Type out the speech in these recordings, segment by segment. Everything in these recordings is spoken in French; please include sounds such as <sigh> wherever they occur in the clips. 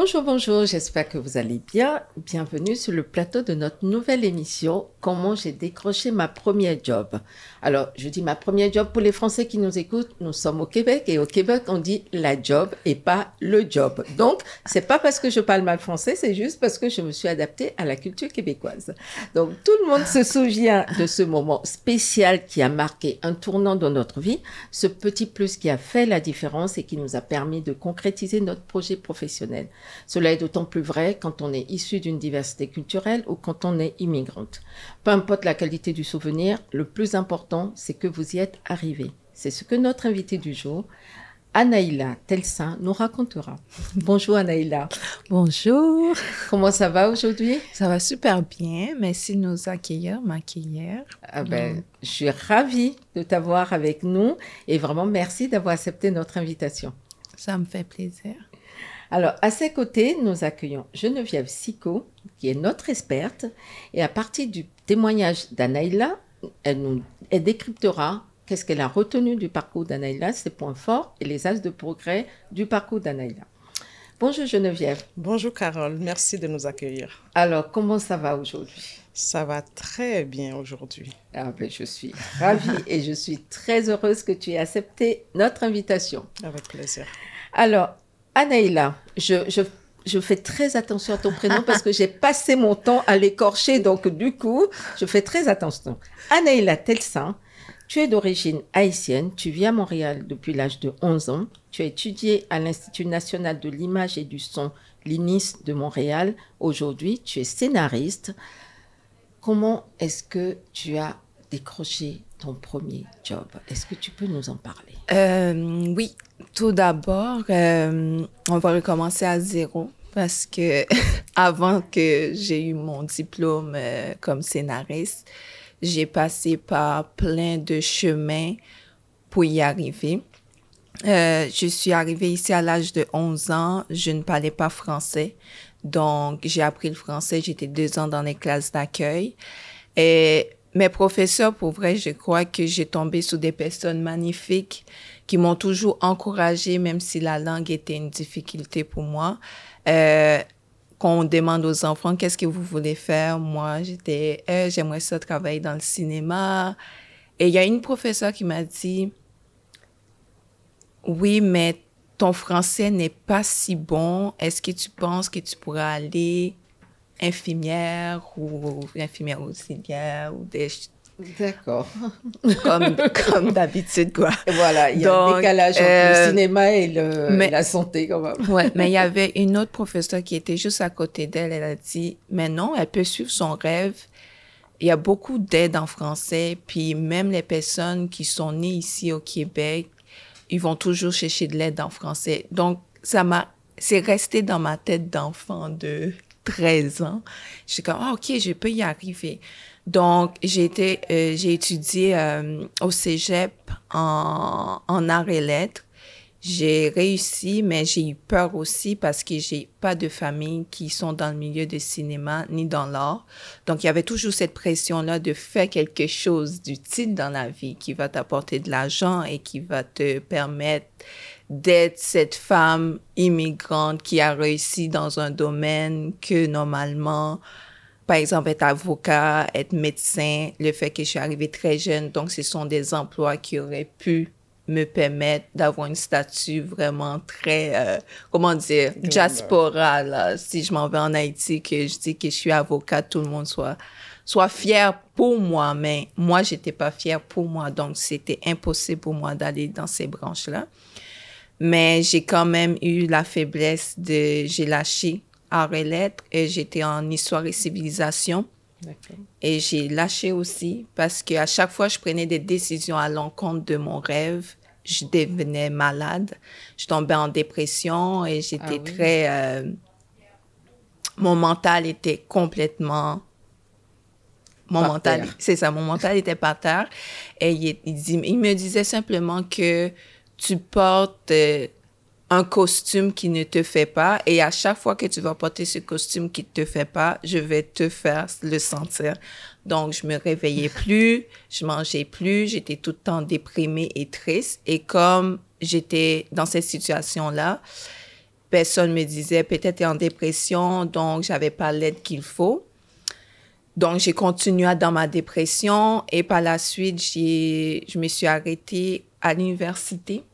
Bonjour, bonjour, j'espère que vous allez bien. Bienvenue sur le plateau de notre nouvelle émission Comment j'ai décroché ma première job. Alors, je dis ma première job pour les Français qui nous écoutent. Nous sommes au Québec et au Québec, on dit la job et pas le job. Donc, c'est pas parce que je parle mal français, c'est juste parce que je me suis adaptée à la culture québécoise. Donc, tout le monde se souvient de ce moment spécial qui a marqué un tournant dans notre vie, ce petit plus qui a fait la différence et qui nous a permis de concrétiser notre projet professionnel. Cela est d'autant plus vrai quand on est issu d'une diversité culturelle ou quand on est immigrante. Peu importe la qualité du souvenir, le plus important, c'est que vous y êtes arrivé. C'est ce que notre invité du jour, Anaïla Telsin, nous racontera. <laughs> Bonjour Anaïla. Bonjour. Comment ça va aujourd'hui? Ça va super bien. Merci de nous accueillir, m'accueillir. Ah ben, Je suis ravie de t'avoir avec nous et vraiment merci d'avoir accepté notre invitation. Ça me fait plaisir. Alors, à ses côtés, nous accueillons Geneviève Sico, qui est notre experte, et à partir du témoignage d'Anaïla, elle nous décryptera qu'est-ce qu'elle a retenu du parcours d'Anaïla, ses points forts et les axes de progrès du parcours d'Anaïla. Bonjour Geneviève. Bonjour Carole, merci de nous accueillir. Alors, comment ça va aujourd'hui? Ça va très bien aujourd'hui. Ah ben, je suis ravie <laughs> et je suis très heureuse que tu aies accepté notre invitation. Avec plaisir. Alors, Anaïla, je, je, fais très attention à ton prénom parce que j'ai passé mon temps à l'écorcher, donc du coup, je fais très attention. Anaïla Telsin, tu es d'origine haïtienne, tu vis à Montréal depuis l'âge de 11 ans, tu as étudié à l'Institut national de l'image et du son, l'INIS de Montréal. Aujourd'hui, tu es scénariste. Comment est-ce que tu as décroché ton premier job? Est-ce que tu peux nous en parler? Euh, Oui, tout d'abord, euh, on va recommencer à zéro parce que <laughs> avant que j'ai eu mon diplôme euh, comme scénariste, j'ai passé par plein de chemins pour y arriver. je suis arrivée ici à l'âge de 11 ans. Je ne parlais pas français. Donc, j'ai appris le français. J'étais deux ans dans les classes d'accueil. Et mes professeurs, pour vrai, je crois que j'ai tombé sous des personnes magnifiques qui m'ont toujours encouragé, même si la langue était une difficulté pour moi. Euh, quand on demande aux enfants qu'est-ce que vous voulez faire, moi, j'étais, euh, j'aimerais ça travailler dans le cinéma. Et il y a une professeure qui m'a dit, oui, mais ton français n'est pas si bon. Est-ce que tu penses que tu pourras aller infirmière ou infirmière auxiliaire ou des D'accord. Comme, <laughs> comme d'habitude, quoi. voilà, il y a un décalage entre le euh, cinéma et, le, la santé, quand même. ouais, <laughs> mais il y avait une autre professeure qui était juste à côté d'elle. Elle a dit, mais non, elle peut suivre son rêve. Il y a beaucoup d'aide en français, puis même les personnes qui sont nées ici au Québec, ils vont toujours chercher de l'aide en français. Donc, ça m'a, c'est resté dans ma tête d'enfant de 13 ans. Je suis comme, ah, OK, je peux y arriver. Donc, j'ai été, euh, j'ai étudié euh, au cégep en, en arts et lettres. J'ai réussi, mais j'ai eu peur aussi parce que j'ai pas de famille qui sont dans le milieu du cinéma ni dans l'art. Donc, il y avait toujours cette pression-là de faire quelque chose d'utile dans la vie qui va t'apporter de l'argent et qui va te permettre d'être cette femme immigrante qui a réussi dans un domaine que normalement, par exemple, être avocat, être médecin, le fait que je suis arrivée très jeune, donc ce sont des emplois qui auraient pu me permettre d'avoir une statue vraiment très, euh, comment dire, diaspora, là. Si je m'en vais en Haïti, que je dis que je suis avocate, tout le monde soit, soit fier pour moi, mais moi, j'étais pas fière pour moi, donc c'était impossible pour moi d'aller dans ces branches-là. Mais j'ai quand même eu la faiblesse de, j'ai lâché arts et lettres et j'étais en histoire et civilisation. Et j'ai lâché aussi parce qu'à chaque fois je prenais des décisions à l'encontre de mon rêve, je devenais malade. Je tombais en dépression et j'étais ah très... Euh, mon mental était complètement... Mon mental, c'est ça, mon mental était par terre. Et il, il me disait simplement que tu portes euh, un costume qui ne te fait pas et à chaque fois que tu vas porter ce costume qui ne te fait pas, je vais te faire le sentir. Donc, je me réveillais plus, je mangeais plus, j'étais tout le temps déprimée et triste. Et comme j'étais dans cette situation-là, personne me disait peut-être en dépression, donc j'avais pas l'aide qu'il faut. Donc, j'ai continué dans ma dépression et par la suite, je me suis arrêtée à l'université.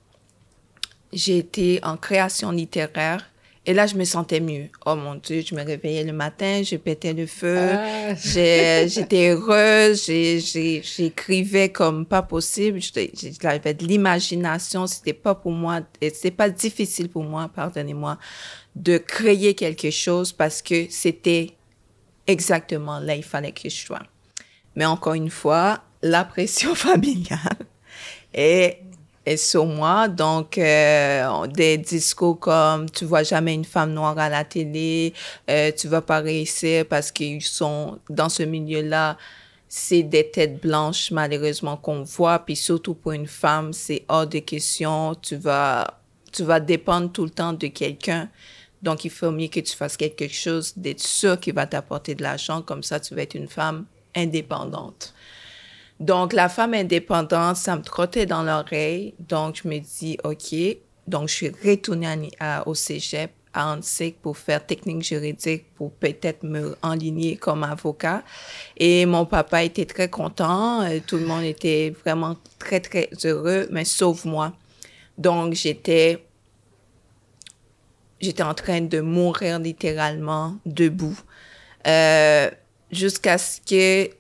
J'ai été en création littéraire et là, je me sentais mieux. Oh mon Dieu, je me réveillais le matin, je pétais le feu, ah. j'étais heureuse, j'écrivais comme pas possible, j'avais de l'imagination, c'était pas pour moi, c'était pas difficile pour moi, pardonnez-moi, de créer quelque chose parce que c'était exactement là, il fallait que je sois. Mais encore une fois, la pression <laughs> familiale est et sur moi. Donc, euh, des discours comme tu vois jamais une femme noire à la télé, euh, tu vas pas réussir parce qu'ils sont dans ce milieu-là. C'est des têtes blanches, malheureusement, qu'on voit. Puis surtout pour une femme, c'est hors de question. Tu vas, tu vas dépendre tout le temps de quelqu'un. Donc, il faut mieux que tu fasses quelque chose, d'être sûr qu'il va t'apporter de l'argent. Comme ça, tu vas être une femme indépendante. Donc, la femme indépendante, ça me trottait dans l'oreille. Donc, je me dis, OK. Donc, je suis retournée au cégep à ANSIC pour faire technique juridique, pour peut-être me enligner comme avocat. Et mon papa était très content. Euh, tout le monde était vraiment très, très heureux, mais sauf moi. Donc, j'étais, j'étais en train de mourir littéralement debout. Euh, jusqu'à ce que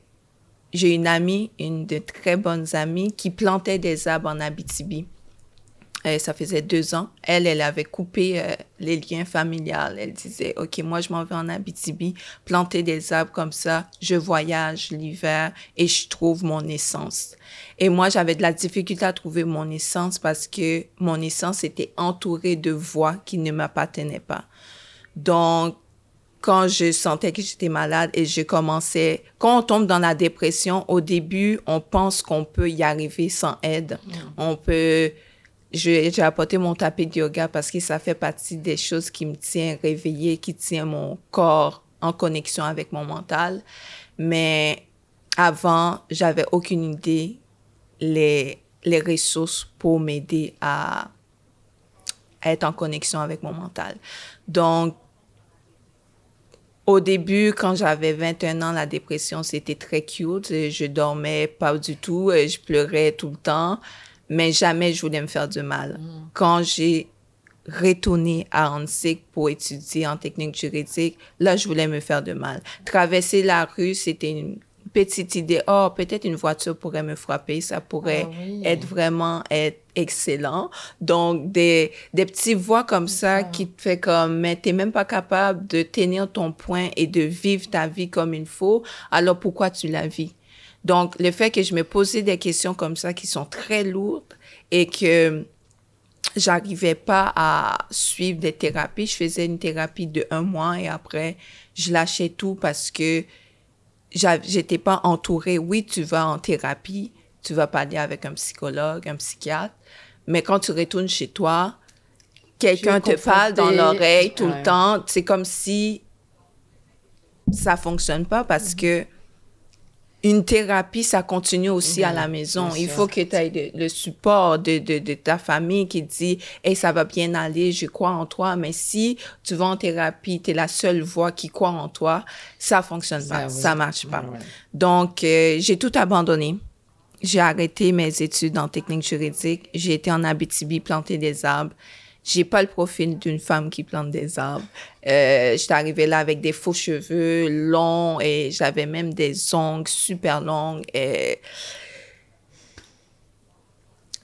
j'ai une amie, une de très bonnes amies, qui plantait des arbres en Abitibi. Euh, ça faisait deux ans. Elle, elle avait coupé euh, les liens familiales. Elle disait, OK, moi, je m'en vais en Abitibi, planter des arbres comme ça. Je voyage l'hiver et je trouve mon essence. Et moi, j'avais de la difficulté à trouver mon essence parce que mon essence était entourée de voix qui ne m'appartenaient pas. Donc, quand je sentais que j'étais malade et je commençais, quand on tombe dans la dépression, au début, on pense qu'on peut y arriver sans aide. Mm. On peut, j'ai apporté mon tapis de yoga parce que ça fait partie des choses qui me tiennent réveillée, qui tient mon corps en connexion avec mon mental. Mais avant, j'avais aucune idée les, les ressources pour m'aider à, à être en connexion avec mon mental. Donc, au début, quand j'avais 21 ans, la dépression, c'était très cute. Je dormais pas du tout, je pleurais tout le temps, mais jamais je voulais me faire du mal. Mm. Quand j'ai retourné à ANSIC pour étudier en technique juridique, là, je voulais me faire de mal. Traverser la rue, c'était une petite idée, oh, peut-être une voiture pourrait me frapper, ça pourrait ah être vraiment être excellent. Donc, des, des petites voix comme ça qui te fait comme, mais t'es même pas capable de tenir ton point et de vivre ta vie comme il faut, alors pourquoi tu la vis? Donc, le fait que je me posais des questions comme ça qui sont très lourdes et que j'arrivais pas à suivre des thérapies, je faisais une thérapie de un mois et après, je lâchais tout parce que j'étais pas entourée. Oui, tu vas en thérapie, tu vas parler avec un psychologue, un psychiatre, mais quand tu retournes chez toi, quelqu'un te parle dans l'oreille tout le temps. C'est comme si ça fonctionne pas parce que une thérapie, ça continue aussi à la maison. Il faut que tu aies le support de, de, de, ta famille qui dit Hey, ça va bien aller, je crois en toi. Mais si tu vas en thérapie, tu es la seule voix qui croit en toi, ça fonctionne pas, ça marche pas. Donc, euh, j'ai tout abandonné. J'ai arrêté mes études en technique juridique. J'ai été en Abitibi planter des arbres. J'ai pas le profil d'une femme qui plante des arbres. Euh, J'étais arrivée là avec des faux cheveux longs et j'avais même des ongles super longs. Et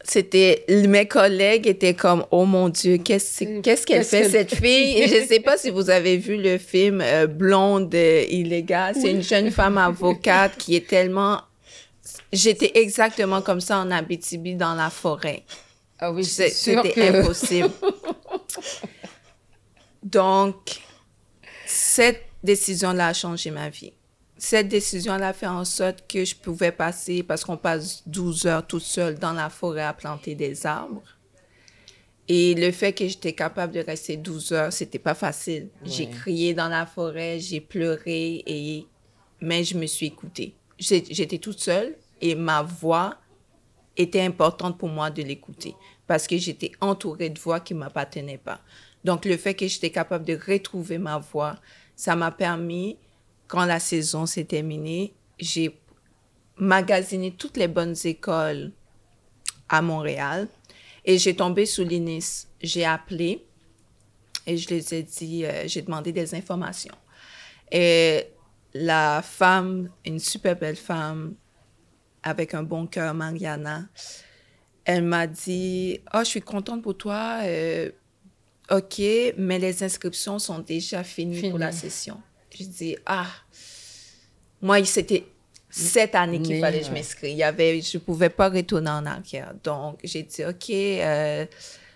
c'était mes collègues étaient comme oh mon dieu qu'est-ce qu'est-ce qu'elle fait cette fille? Et <laughs> je sais pas si vous avez vu le film euh, Blonde euh, illégale c'est une jeune femme avocate qui est tellement j'étais exactement comme ça en Abitibi dans la forêt ah oui, c'était impossible. <laughs> Donc, cette décision-là a changé ma vie. Cette décision-là a fait en sorte que je pouvais passer, parce qu'on passe 12 heures toute seule dans la forêt à planter des arbres. Et le fait que j'étais capable de rester 12 heures, c'était pas facile. J'ai crié dans la forêt, j'ai pleuré, et... mais je me suis écoutée. J'étais toute seule et ma voix était importante pour moi de l'écouter parce que j'étais entourée de voix qui ne m'appartenaient pas. Donc, le fait que j'étais capable de retrouver ma voix, ça m'a permis, quand la saison s'est terminée, j'ai magasiné toutes les bonnes écoles à Montréal et j'ai tombé sous l'INIS. J'ai appelé et je les ai dit, euh, j'ai demandé des informations. Et la femme, une super belle femme, avec un bon cœur, Mariana, elle m'a dit, oh, je suis contente pour toi. euh, OK, mais les inscriptions sont déjà finies pour la session. Je dis, ah, moi, c'était cette année qu'il fallait que je. Il y avait, je pouvais pas retourner en arrière. Donc, j'ai dit, OK, euh,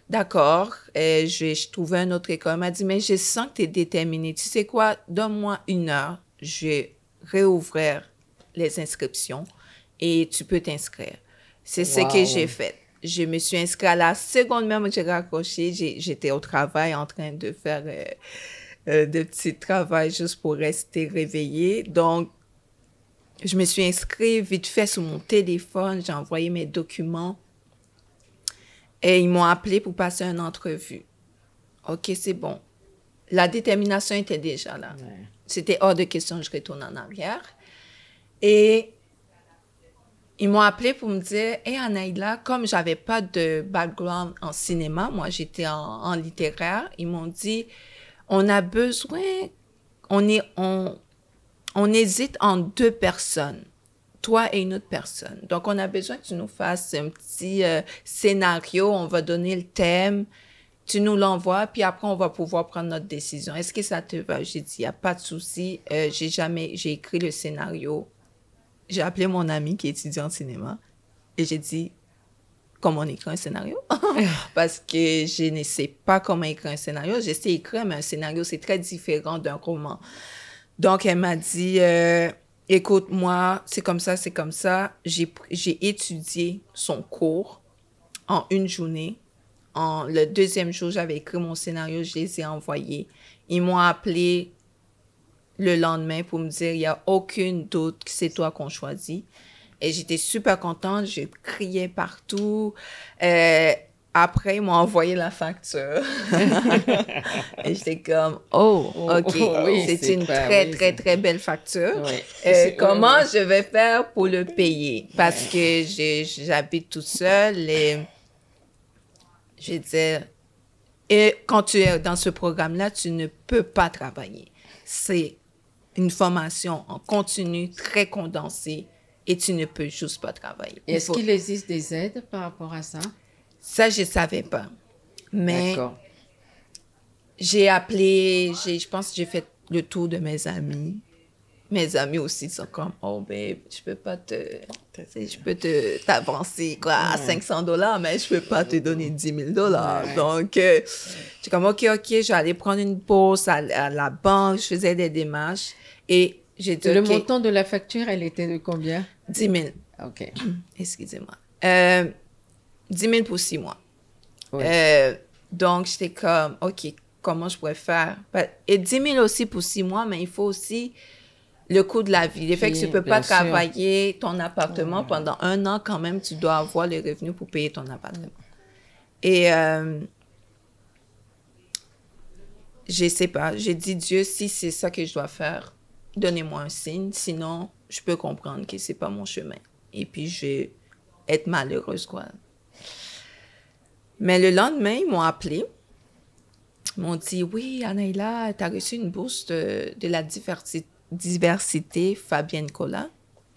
d'accord. Et je, je trouvais une autre école. Elle m'a dit, mais je sens que tu es déterminée. Tu sais quoi? Donne-moi une heure. Je vais réouvrir les inscriptions et tu peux t'inscrire. C'est ce que j'ai fait. Je me suis inscrite à la seconde même que j'ai raccroché. J'étais au travail en train de faire euh, euh, de petits travaux juste pour rester réveillée. Donc, je me suis inscrite vite fait sur mon téléphone. J'ai envoyé mes documents. Et ils m'ont appelé pour passer une entrevue. OK, c'est bon. La détermination était déjà là. Ouais. C'était hors de question que je retourne en arrière. Et ils m'ont appelé pour me dire, Hé Anaïla, comme j'avais pas de background en cinéma, moi j'étais en, littéraire, ils m'ont dit, on a besoin, on, est, on, on hésite en deux personnes, toi et une autre personne. Donc on a besoin que tu nous fasses un petit euh, scénario, on va donner le thème, tu nous l'envoies, puis après, on va pouvoir prendre notre décision. Est-ce que ça te va? J'ai dit, il n'y a pas de souci. Euh, j'ai jamais, j'ai écrit le scénario. J'ai appelé mon ami qui étudie en cinéma et j'ai dit, comment on écrit un scénario? <laughs> Parce que je ne sais pas comment écrire un scénario. Je sais écrire, mais un scénario, c'est très différent d'un roman. Donc, elle m'a dit, euh, écoute, moi, c'est comme ça, c'est comme ça. J'ai étudié son cours en une journée. En, le deuxième jour, j'avais écrit mon scénario, je les ai envoyés. Ils m'ont appelé le lendemain pour me dire, il n'y a aucune doute que c'est toi qu'on choisit. Et j'étais super contente, je criais partout. Euh, après, ils m'ont envoyé la facture. <laughs> Et j'étais comme, oh, OK, oh, oui, c'est une pas- très, oui, très, très belle facture. Euh, comment je vais faire pour le payer? Parce que j'habite toute seule et je veux dire, et quand tu es dans ce programme-là, tu ne peux pas travailler. C'est une formation en continu, très condensée, et tu ne peux juste pas travailler. Il Est-ce faut- qu'il existe des aides par rapport à ça? Ça, je ne savais pas. Mais j'ai appelé, je pense que j'ai fait le tour de mes amis. Mes amis aussi sont comme, oh babe, je peux pas te, je peux te t'avancer quoi à 500 dollars, mais je peux pas te donner 10 000 dollars. Donc, euh, j'ai comme, ok, ok, j'allais prendre une à, à la banque, je faisais des démarches et j'ai dit, Le montant de la facture, elle était de combien? 10 000. OK. <clears throat> Excusez-moi. Euh, 10 000 pour six mois. Oui. Euh, donc, j'étais comme, OK, comment je pourrais faire? Et 10 000 aussi pour six mois, mais il faut aussi le coût de la vie. Le fait que tu Oui, peux pas sûr. travailler ton appartement pendant un an, quand même, tu dois avoir les revenus pour payer ton appartement. Et euh, je sais pas, j'ai dit, Dieu, si c'est ça que je dois faire, donnez-moi un signe, sinon, je peux comprendre que c'est pas mon chemin. Et puis, je vais être malheureuse, quoi. Mais le lendemain, ils m'ont appelé. Ils m'ont dit Oui, Anaïla, tu as reçu une bourse de, de la diversi- diversité Fabienne Cola.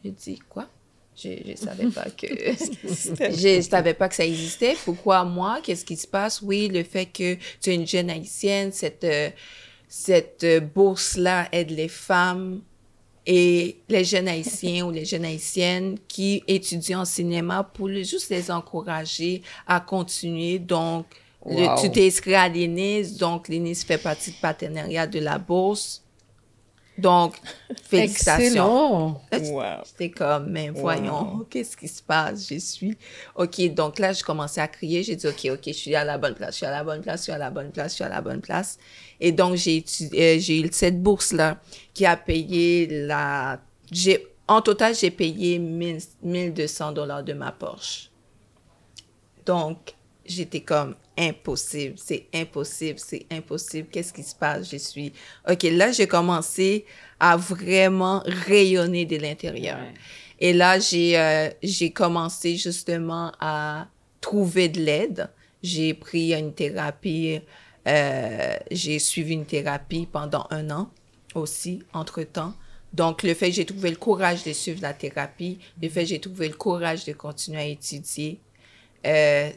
J'ai dit Quoi? Je ne savais pas que. <laughs> je savais pas que ça existait. Pourquoi moi? Qu'est-ce qui se passe? Oui, le fait que tu es une jeune haïtienne, cette, euh, cette euh, bourse-là aide les femmes et les jeunes haïtiens ou les jeunes haïtiennes qui étudient en cinéma pour juste les encourager à continuer. Donc, le- Wow. tu t'es inscrit à l'INIS, donc l'INIS fait partie du partenariat de la bourse. Donc, <laughs> félicitations. Excellent. Wow. J'étais comme, mais voyons, qu'est-ce qui se passe? Je suis. OK, donc là, je commençais à crier. J'ai dit, OK, OK, je suis à la bonne place, je suis à la bonne place, je suis à la bonne place, je suis à la bonne place. Et donc, j'ai euh, j'ai eu cette bourse-là qui a payé la. j'ai En total, j'ai payé 1000 1200 dollars de ma poche. Donc, j'étais comme impossible, c'est impossible, c'est impossible. Qu'est-ce qui se passe? Je suis. OK, là, j'ai commencé à vraiment rayonner de l'intérieur. Et là, j'ai euh, j'ai commencé justement à trouver de l'aide. J'ai pris une thérapie, euh, j'ai suivi une thérapie pendant un an aussi, entre-temps. Donc, le fait que j'ai trouvé le courage de suivre la thérapie, le fait que j'ai trouvé le courage de continuer à étudier, euh,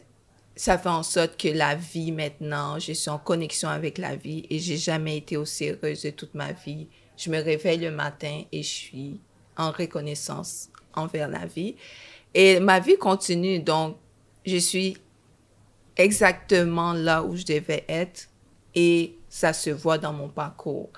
ça fait en sorte que la vie maintenant, je suis en connexion avec la vie et j'ai jamais été aussi heureuse de toute ma vie. Je me réveille le matin et je suis en reconnaissance envers la vie. Et ma vie continue, donc je suis exactement là où je devais être et ça se voit dans mon parcours.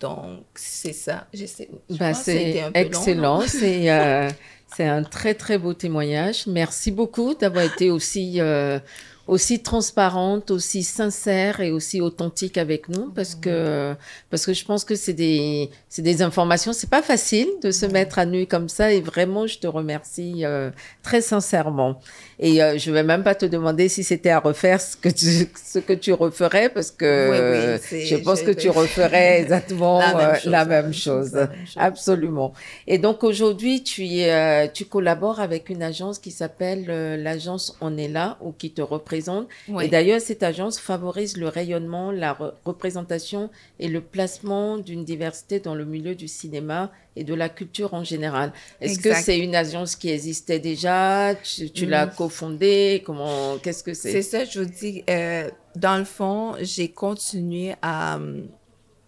Donc, c'est ça. Je sais, bah, c'est excellent. C'est euh, <laughs> c'est un très, très beau témoignage. Merci beaucoup d'avoir été aussi, euh, aussi transparente, aussi sincère et aussi authentique avec nous parce que, parce que je pense que c'est des, c'est des informations. C'est pas facile de se mettre à nu comme ça et vraiment, je te remercie euh, très sincèrement. Et euh, je vais même pas te demander si c'était à refaire ce que tu, ce que tu referais parce que je pense que tu referais exactement la même chose. Absolument. Et donc aujourd'hui, tu, es, tu collabores avec une agence qui s'appelle l'agence On est là ou qui te représente. Et d'ailleurs, cette agence favorise le rayonnement, la représentation et le placement d'une diversité dans le milieu du cinéma et de la culture en général. Est-ce que c'est une agence qui existait déjà? Tu, l'as mm. cofondée? Comment Qu'est-ce que c'est? C'est ça, je vous dis. Euh, dans le fond, j'ai continué à,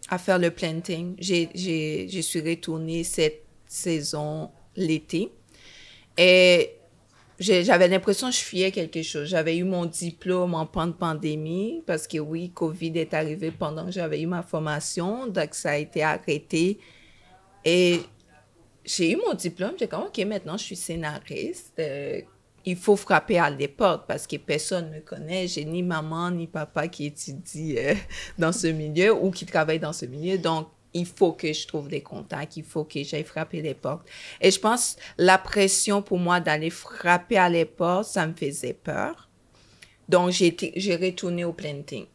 à faire le planting. J'ai, je suis retournée cette saison l'été et j'avais l'impression que je fuyais quelque chose. J'avais eu mon diplôme en pandémie parce que oui, Covid est arrivé pendant que j'avais eu ma formation, donc ça a été arrêté. Et j'ai eu mon diplôme, j'ai comme, OK, maintenant je suis scénariste. Euh, il faut frapper à les portes parce que personne ne me connaît. J'ai ni maman ni papa qui étudie euh, dans ce milieu ou qui travaille dans ce milieu. Donc, il faut que je trouve des contacts, il faut que j'aille frapper les portes. Et je pense la pression pour moi d'aller frapper à les portes, ça me faisait peur. Donc, j'ai retourné au planting.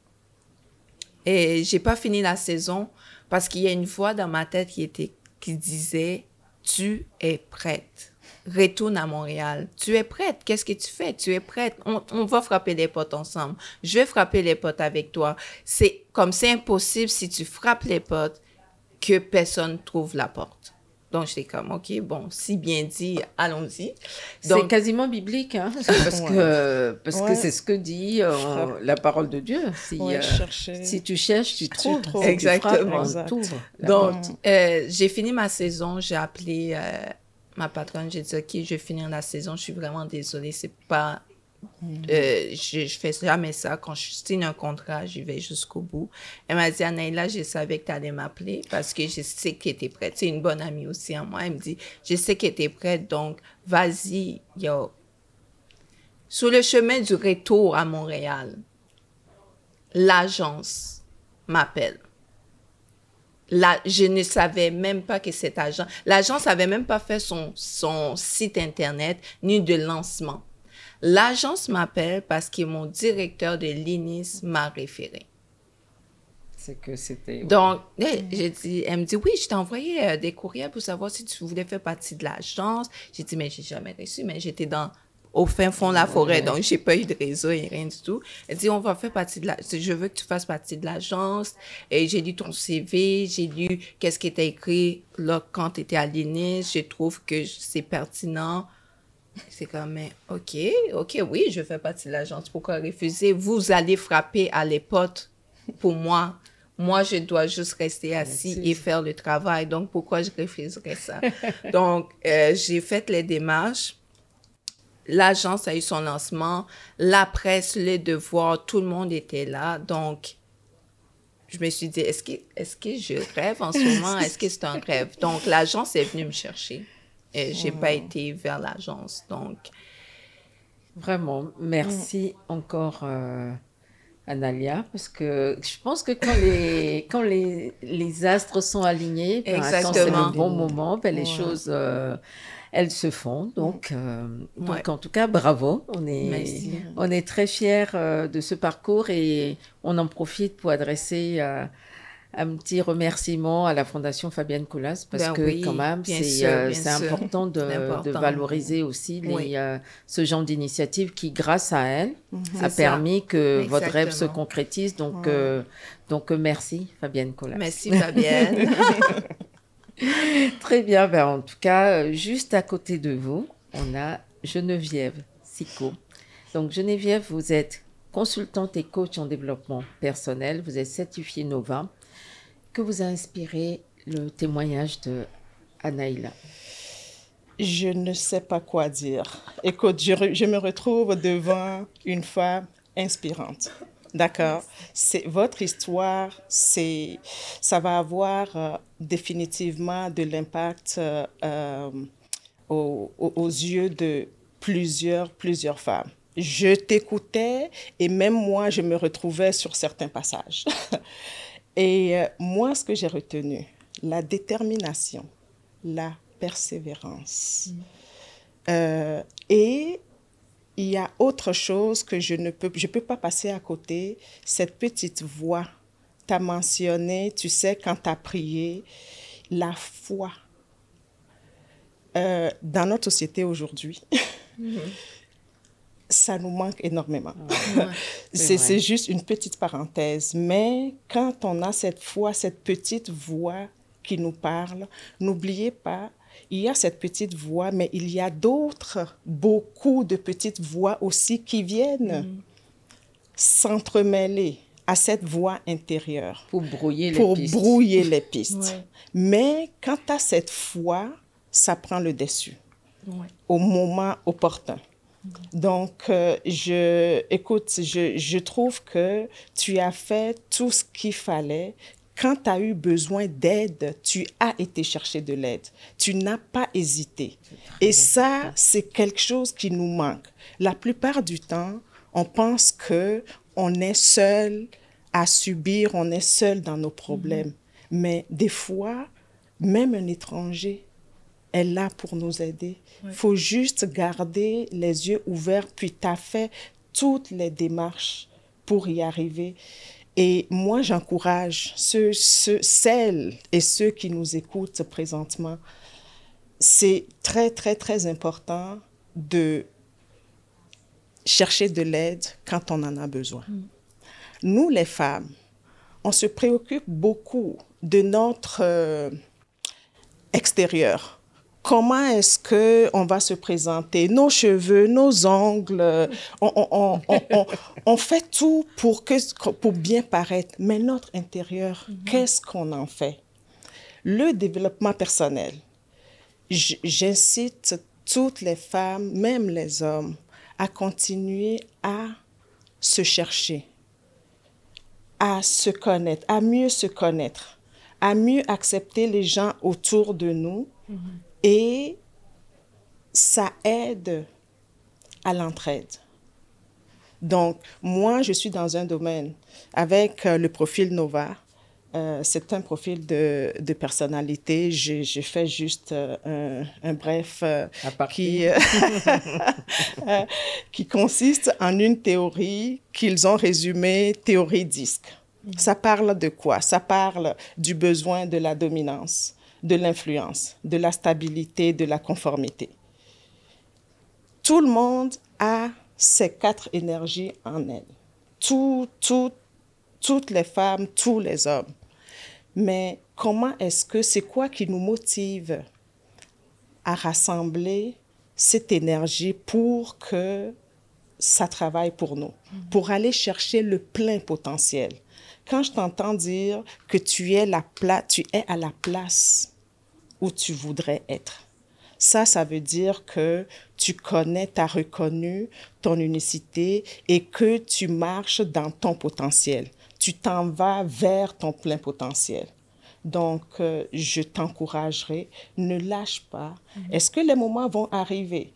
Et j'ai pas fini la saison parce qu'il y a une voix dans ma tête qui était, qui disait, tu es prête. Retourne à Montréal. Tu es prête. Qu'est-ce que tu fais? Tu es prête. On, va frapper les portes ensemble. Je vais frapper les portes avec toi. C'est comme c'est impossible si tu frappes les portes que personne trouve la porte. Donc, j'étais comme, OK, bon, si bien dit, allons-y. C'est quasiment biblique, hein, parce que parce que c'est ce que dit euh, la parole de Dieu. Si, euh, si tu cherches, tu trouves. Exactement. Donc, euh, j'ai fini ma saison, j'ai appelé ma patronne, j'ai dit, OK, je vais finir la saison, je suis vraiment désolée, c'est pas euh, je, je fais jamais ça. Quand je signe un contrat, j'y vais jusqu'au bout. Elle m'a dit, Anaïla, je savais que tu allais m'appeler parce que je sais que tu étais prête. C'est une bonne amie aussi à moi. Elle me dit, je sais que tu prête, donc vas-y, yo. Sur le chemin du retour à Montréal, l'agence m'appelle. Là, je ne savais même pas que cet agent, l'agence avait même pas fait son, son site internet ni de lancement. L'agence m'appelle parce que mon directeur de l'INIS m'a référé. C'est que c'était... Donc, j'ai dit, elle me dit, oui, je t'ai envoyé euh, des courriels pour savoir si tu voulais faire partie de l'agence. J'ai dit, mais j'ai jamais reçu, mais j'étais dans au fin fond de la forêt, donc j'ai pas eu de réseau et rien du tout. Elle dit, on va faire partie de la, je veux que tu fasses partie de l'agence. Et j'ai lu ton CV, j'ai lu qu'est-ce qui était écrit là quand tu étais à l'INIS. Je trouve que c'est pertinent c'est comme, mais OK, OK, oui, je fais partie de l'agence. Pourquoi refuser? Vous allez frapper à les portes pour moi. Moi, je dois juste rester assis et faire le travail. Donc, pourquoi je refuserais ça? <laughs> Donc, euh, j'ai fait les démarches. L'agence a eu son lancement. La presse, les devoirs, tout le monde était là. Donc, je me suis dit, est-ce que, est-ce que je rêve en ce <laughs> moment? Est-ce que c'est un rêve? Donc, l'agence est venue me chercher. Et j'ai pas mm. été vers l'agence. Donc. Vraiment, merci mm. encore. Euh, Analia, parce que je pense que quand les, <laughs> quand les, les astres sont alignés, ben, quand c'est le bon moment, ben, les choses, euh, elles se font. Donc, euh, donc en tout cas, bravo. On est, on est très fiers euh, de ce parcours et on en profite pour adresser un petit remerciement à la Fondation Fabienne Coulas parce ben que quand même c'est euh, important de, de, valoriser aussi les, euh, ce genre d'initiative qui grâce à elle mhm. a permis que votre rêve se concrétise. Donc euh, donc merci Fabienne Coulas. Merci Fabienne. <laughs> Très bien. Ben, en tout cas juste à côté de vous on a Geneviève Sico. Donc Geneviève vous êtes consultante et coach en développement personnel, vous êtes certifiée Nova que vous a inspiré le témoignage de Anaïla? Je ne sais pas quoi dire. Écoute, je, me retrouve devant une femme inspirante. D'accord? C'est votre histoire, c'est ça va avoir euh, définitivement de l'impact euh, euh, aux, aux, yeux de plusieurs plusieurs femmes. Je t'écoutais et même moi je me retrouvais sur certains passages. <laughs> Et euh, moi, ce que j'ai retenu, la détermination, la persévérance. Mm. Euh, et il y a autre chose que je ne peux, je peux pas passer à côté, cette petite voix. Tu as mentionné, tu sais, quand tu as prié, la foi. Euh, dans notre société aujourd'hui, mm-hmm ça nous manque énormément. <laughs> C'est juste une petite parenthèse. Mais quand on a cette foi, cette petite voix qui nous parle, n'oubliez pas, il y a cette petite voix, mais il y a d'autres, beaucoup de petites voix aussi qui viennent mm. s'entremêler à cette voix intérieure. Pour brouiller les pour pistes. brouiller les <laughs> pistes. Mais quand tu as cette foi, ça prend le dessus au moment opportun. Donc, euh, je, écoute, je, je, trouve que tu as fait tout ce qu'il fallait. Quand tu as eu besoin d'aide, tu as été chercher de l'aide. Tu n'as pas hésité. Et ça, c'est quelque chose qui nous manque. La plupart du temps, on pense que on est seul à subir, on est seul dans nos problèmes. Mm-hmm. Mais des fois, même un étranger est là pour nous aider. Il faut juste garder les yeux ouverts, puis tu as fait toutes les démarches pour y arriver. Et moi, j'encourage ceux, ceux, celles et ceux qui nous écoutent présentement. C'est très, très, très important de chercher de l'aide quand on en a besoin. Mm. Nous, les femmes, on se préoccupe beaucoup de notre euh, extérieur comment est-ce que on va se présenter, nos cheveux, nos ongles, on, fait tout pour, que, pour bien paraître, mais notre intérieur, mhm. qu'est-ce qu'on en fait? Le développement personnel, j'incite toutes les femmes, même les hommes, à continuer à se chercher, à se connaître, à mieux se connaître, à mieux accepter les gens autour de nous. Mhm. Et ça aide à l'entraide. Donc, moi, je suis dans un domaine avec euh, le profil Nova. Euh, c'est un profil de, de personnalité. J'ai fait juste euh, un, bref qui, <laughs> qui? consiste en une théorie qu'ils ont résumée théorie disque. Ça parle de quoi? Ça parle du besoin de la dominance de l'influence, de la stabilité, de la conformité. Tout le monde a ces quatre énergies en elle. Tout, tout, toutes les femmes, tous les hommes. Mais comment est-ce que c'est quoi qui nous motive à rassembler cette énergie pour que ça travaille pour nous, pour aller chercher le plein potentiel? Quand je t'entends dire que tu es, la tu es à la place où tu voudrais être. Ça, ça veut dire que tu connais, tu as reconnu ton unicité et que tu marches dans ton potentiel. Tu t'en vas vers ton plein potentiel. Donc, euh, je t'encouragerai, ne lâche pas. Mm-hmm. Est-ce que les moments vont arriver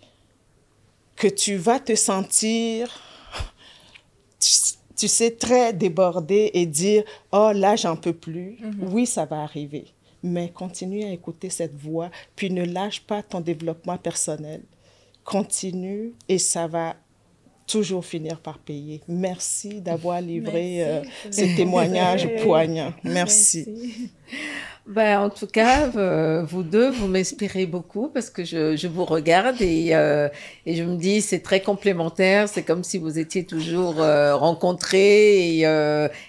que tu vas te sentir, tu, sais, très débordé et dire, oh là, j'en peux plus. Oui, ça va arriver. Mais continue à écouter cette voix, puis ne lâche pas ton développement personnel. Continue et ça va toujours finir par payer. Merci d'avoir livré euh, ce <laughs> témoignage poignant. Merci. Merci. Ben, en tout cas, euh, vous deux, vous m'inspirez beaucoup parce que je, je vous regarde et, euh, et je me dis c'est très complémentaire. C'est comme si vous étiez toujours euh, rencontrés et,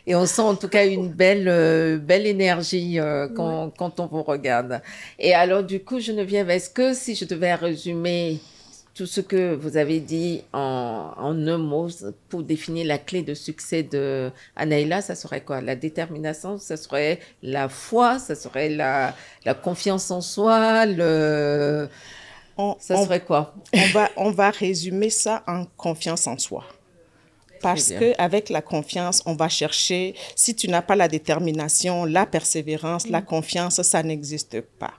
et on sent en tout cas une belle, belle énergie quand, ouais. quand on vous regarde. Et alors, du coup, Geneviève, est-ce que si je devais résumer tout ce que vous avez dit en, en un mot pour définir la clé de succès de Anaïla, ça serait quoi? La détermination, ça serait la foi, ça serait la, la confiance en soi, le... On, ça on, serait quoi? On va, on va résumer ça en confiance en soi. Parce que avec la confiance, on va chercher, si tu n'as pas la détermination, la persévérance, mmh. la confiance, ça n'existe pas.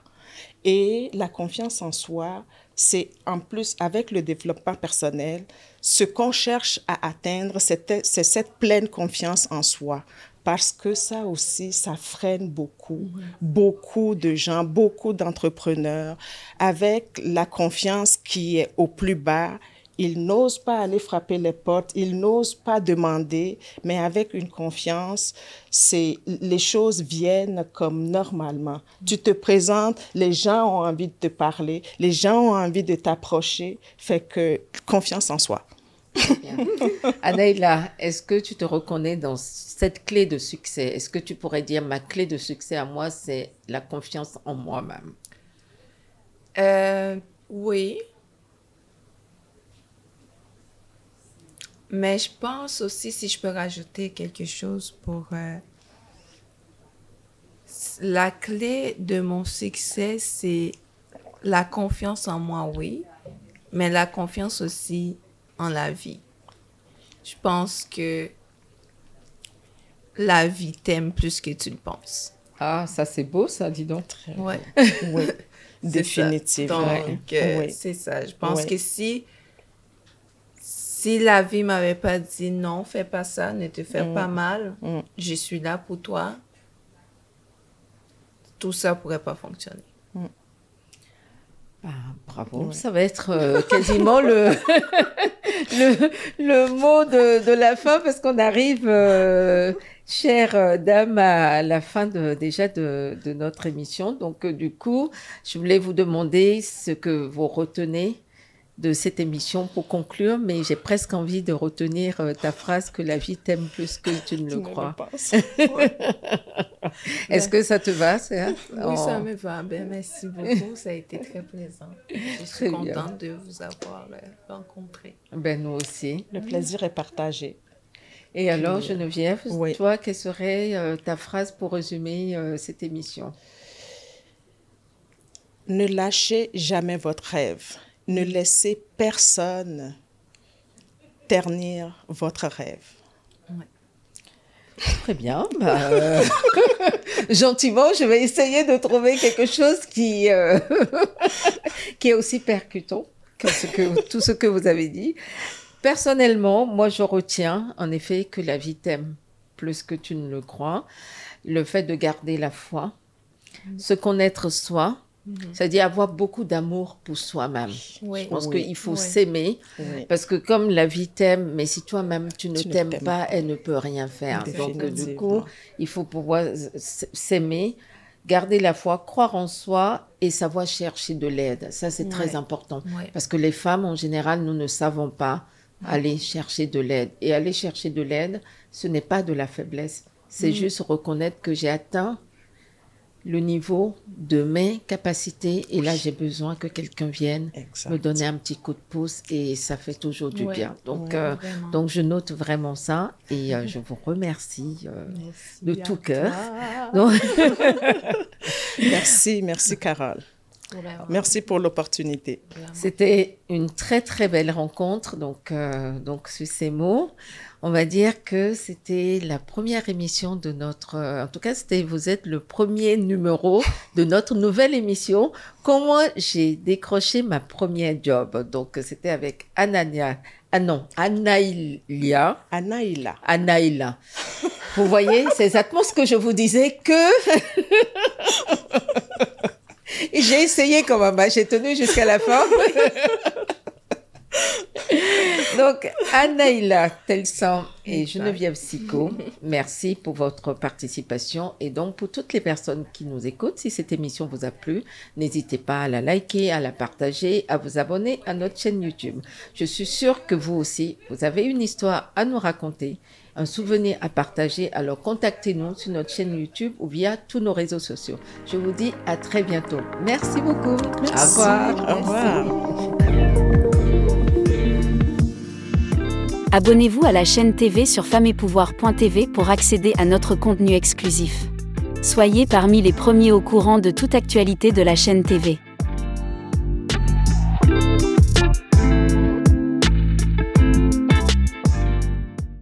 Et la confiance en soi, c'est en plus avec le développement personnel, ce qu'on cherche à atteindre, c'est cette pleine confiance en soi. Parce que ça aussi, ça freine beaucoup, mmh. beaucoup de gens, beaucoup d'entrepreneurs. Avec la confiance qui est au plus bas, ils n'osent pas aller frapper les portes, ils n'osent pas demander, mais avec une confiance, c'est les choses viennent comme normalement. Tu te présentes, les gens ont envie de te parler, les gens ont envie de t'approcher, fait que confiance en soi. <laughs> Anaïla, est-ce que tu te reconnais dans cette clé de succès? Est-ce que tu pourrais dire ma clé de succès à moi, c'est la confiance en moi-même? Euh, Oui, Mais je pense aussi, si je peux rajouter quelque chose pour... Euh, la clé de mon succès, c'est la confiance en moi, oui, mais la confiance aussi en la vie. Je pense que la vie t'aime plus que tu le penses. Ah, ça c'est beau, ça, dis donc. Ouais. oui, <laughs> définitivement. Donc, euh, oui. c'est ça. Je pense oui. que si si la vie m'avait pas dit non, fais pas ça, ne te fais mm. pas mal, mm. je suis là pour toi, tout ça pourrait pas fonctionner. Mm. Ah, bravo, ouais. ça va être euh, quasiment le, <laughs> le, le, mot de, de, la fin parce qu'on arrive, euh, chère euh, dame, à la fin de, déjà de, de notre émission. Donc, euh, du coup, je voulais vous demander ce que vous retenez de cette émission pour conclure, mais j'ai presque envie de retenir euh, ta phrase que la vie t'aime plus que tu ne le crois. <laughs> Est-ce que ça te va, ça Oui, ça me va. Ben, merci beaucoup. Ça a été très plaisant. Je suis très contente bien. de vous avoir euh, rencontré. Ben, nous aussi. Le plaisir est partagé. Et alors, Geneviève, oui. toi, quelle serait euh, ta phrase pour résumer euh, cette émission? Ne lâchez jamais votre rêve ne laissez personne ternir votre rêve. Ouais. Très bien. Bah, euh, <laughs> gentiment, je vais essayer de trouver quelque chose qui, euh, <laughs> qui est aussi percutant que, ce que tout ce que vous avez dit. Personnellement, moi, je retiens en effet que la vie t'aime plus que tu ne le crois. Le fait de garder la foi, se connaître soi, Mmh. C'est-à-dire avoir beaucoup d'amour pour soi-même. Oui. Je pense oui. qu'il faut oui. s'aimer parce que comme la vie t'aime, mais si toi-même tu ne t'aimes pas, elle ne peut rien faire. Donc du coup, il faut pouvoir s'aimer, garder la foi, croire en soi et savoir chercher de l'aide. Ça c'est très important parce que les femmes en général, nous ne savons pas aller chercher de l'aide et aller chercher de l'aide, ce n'est pas de la faiblesse. C'est juste reconnaître que j'ai atteint le niveau de mes capacités. Et là j'ai besoin que quelqu'un vienne exact. me donner un petit coup de pouce et ça fait toujours du ouais, bien. Donc ouais, euh, donc je note vraiment ça et euh, je vous remercie euh, de tout cœur. <laughs> <laughs> merci merci Carole. Merci pour l'opportunité. C'était une très très belle rencontre. Donc, donc sur ces mots, on va dire que c'était la première émission de notre. En tout cas, c'était vous êtes le premier numéro de notre nouvelle émission. Comment j'ai décroché ma première job? Donc, c'était avec Anania. Ah non, Anaïlia. Anaïla. Anaïla. Vous voyez, c'est exactement ce que je vous disais que. <laughs> J'ai essayé quand même, hein. j'ai tenu jusqu'à la fin. <laughs> Donc, Anaïla Telsan et Geneviève Sico, merci pour votre participation. Et donc, pour toutes les personnes qui nous écoutent, si cette émission vous a plu, n'hésitez pas à la liker, à la partager, à vous abonner à notre chaîne YouTube. Je suis sûre que vous aussi, vous avez une histoire à nous raconter, un souvenir à partager. Alors, contactez-nous sur notre chaîne YouTube ou via tous nos réseaux sociaux. Je vous dis à très bientôt. Merci beaucoup. Merci. Au revoir. Au revoir. Abonnez-vous à la chaîne TV sur femmeetpouvoir.tv pour accéder à notre contenu exclusif. Soyez parmi les premiers au courant de toute actualité de la chaîne TV.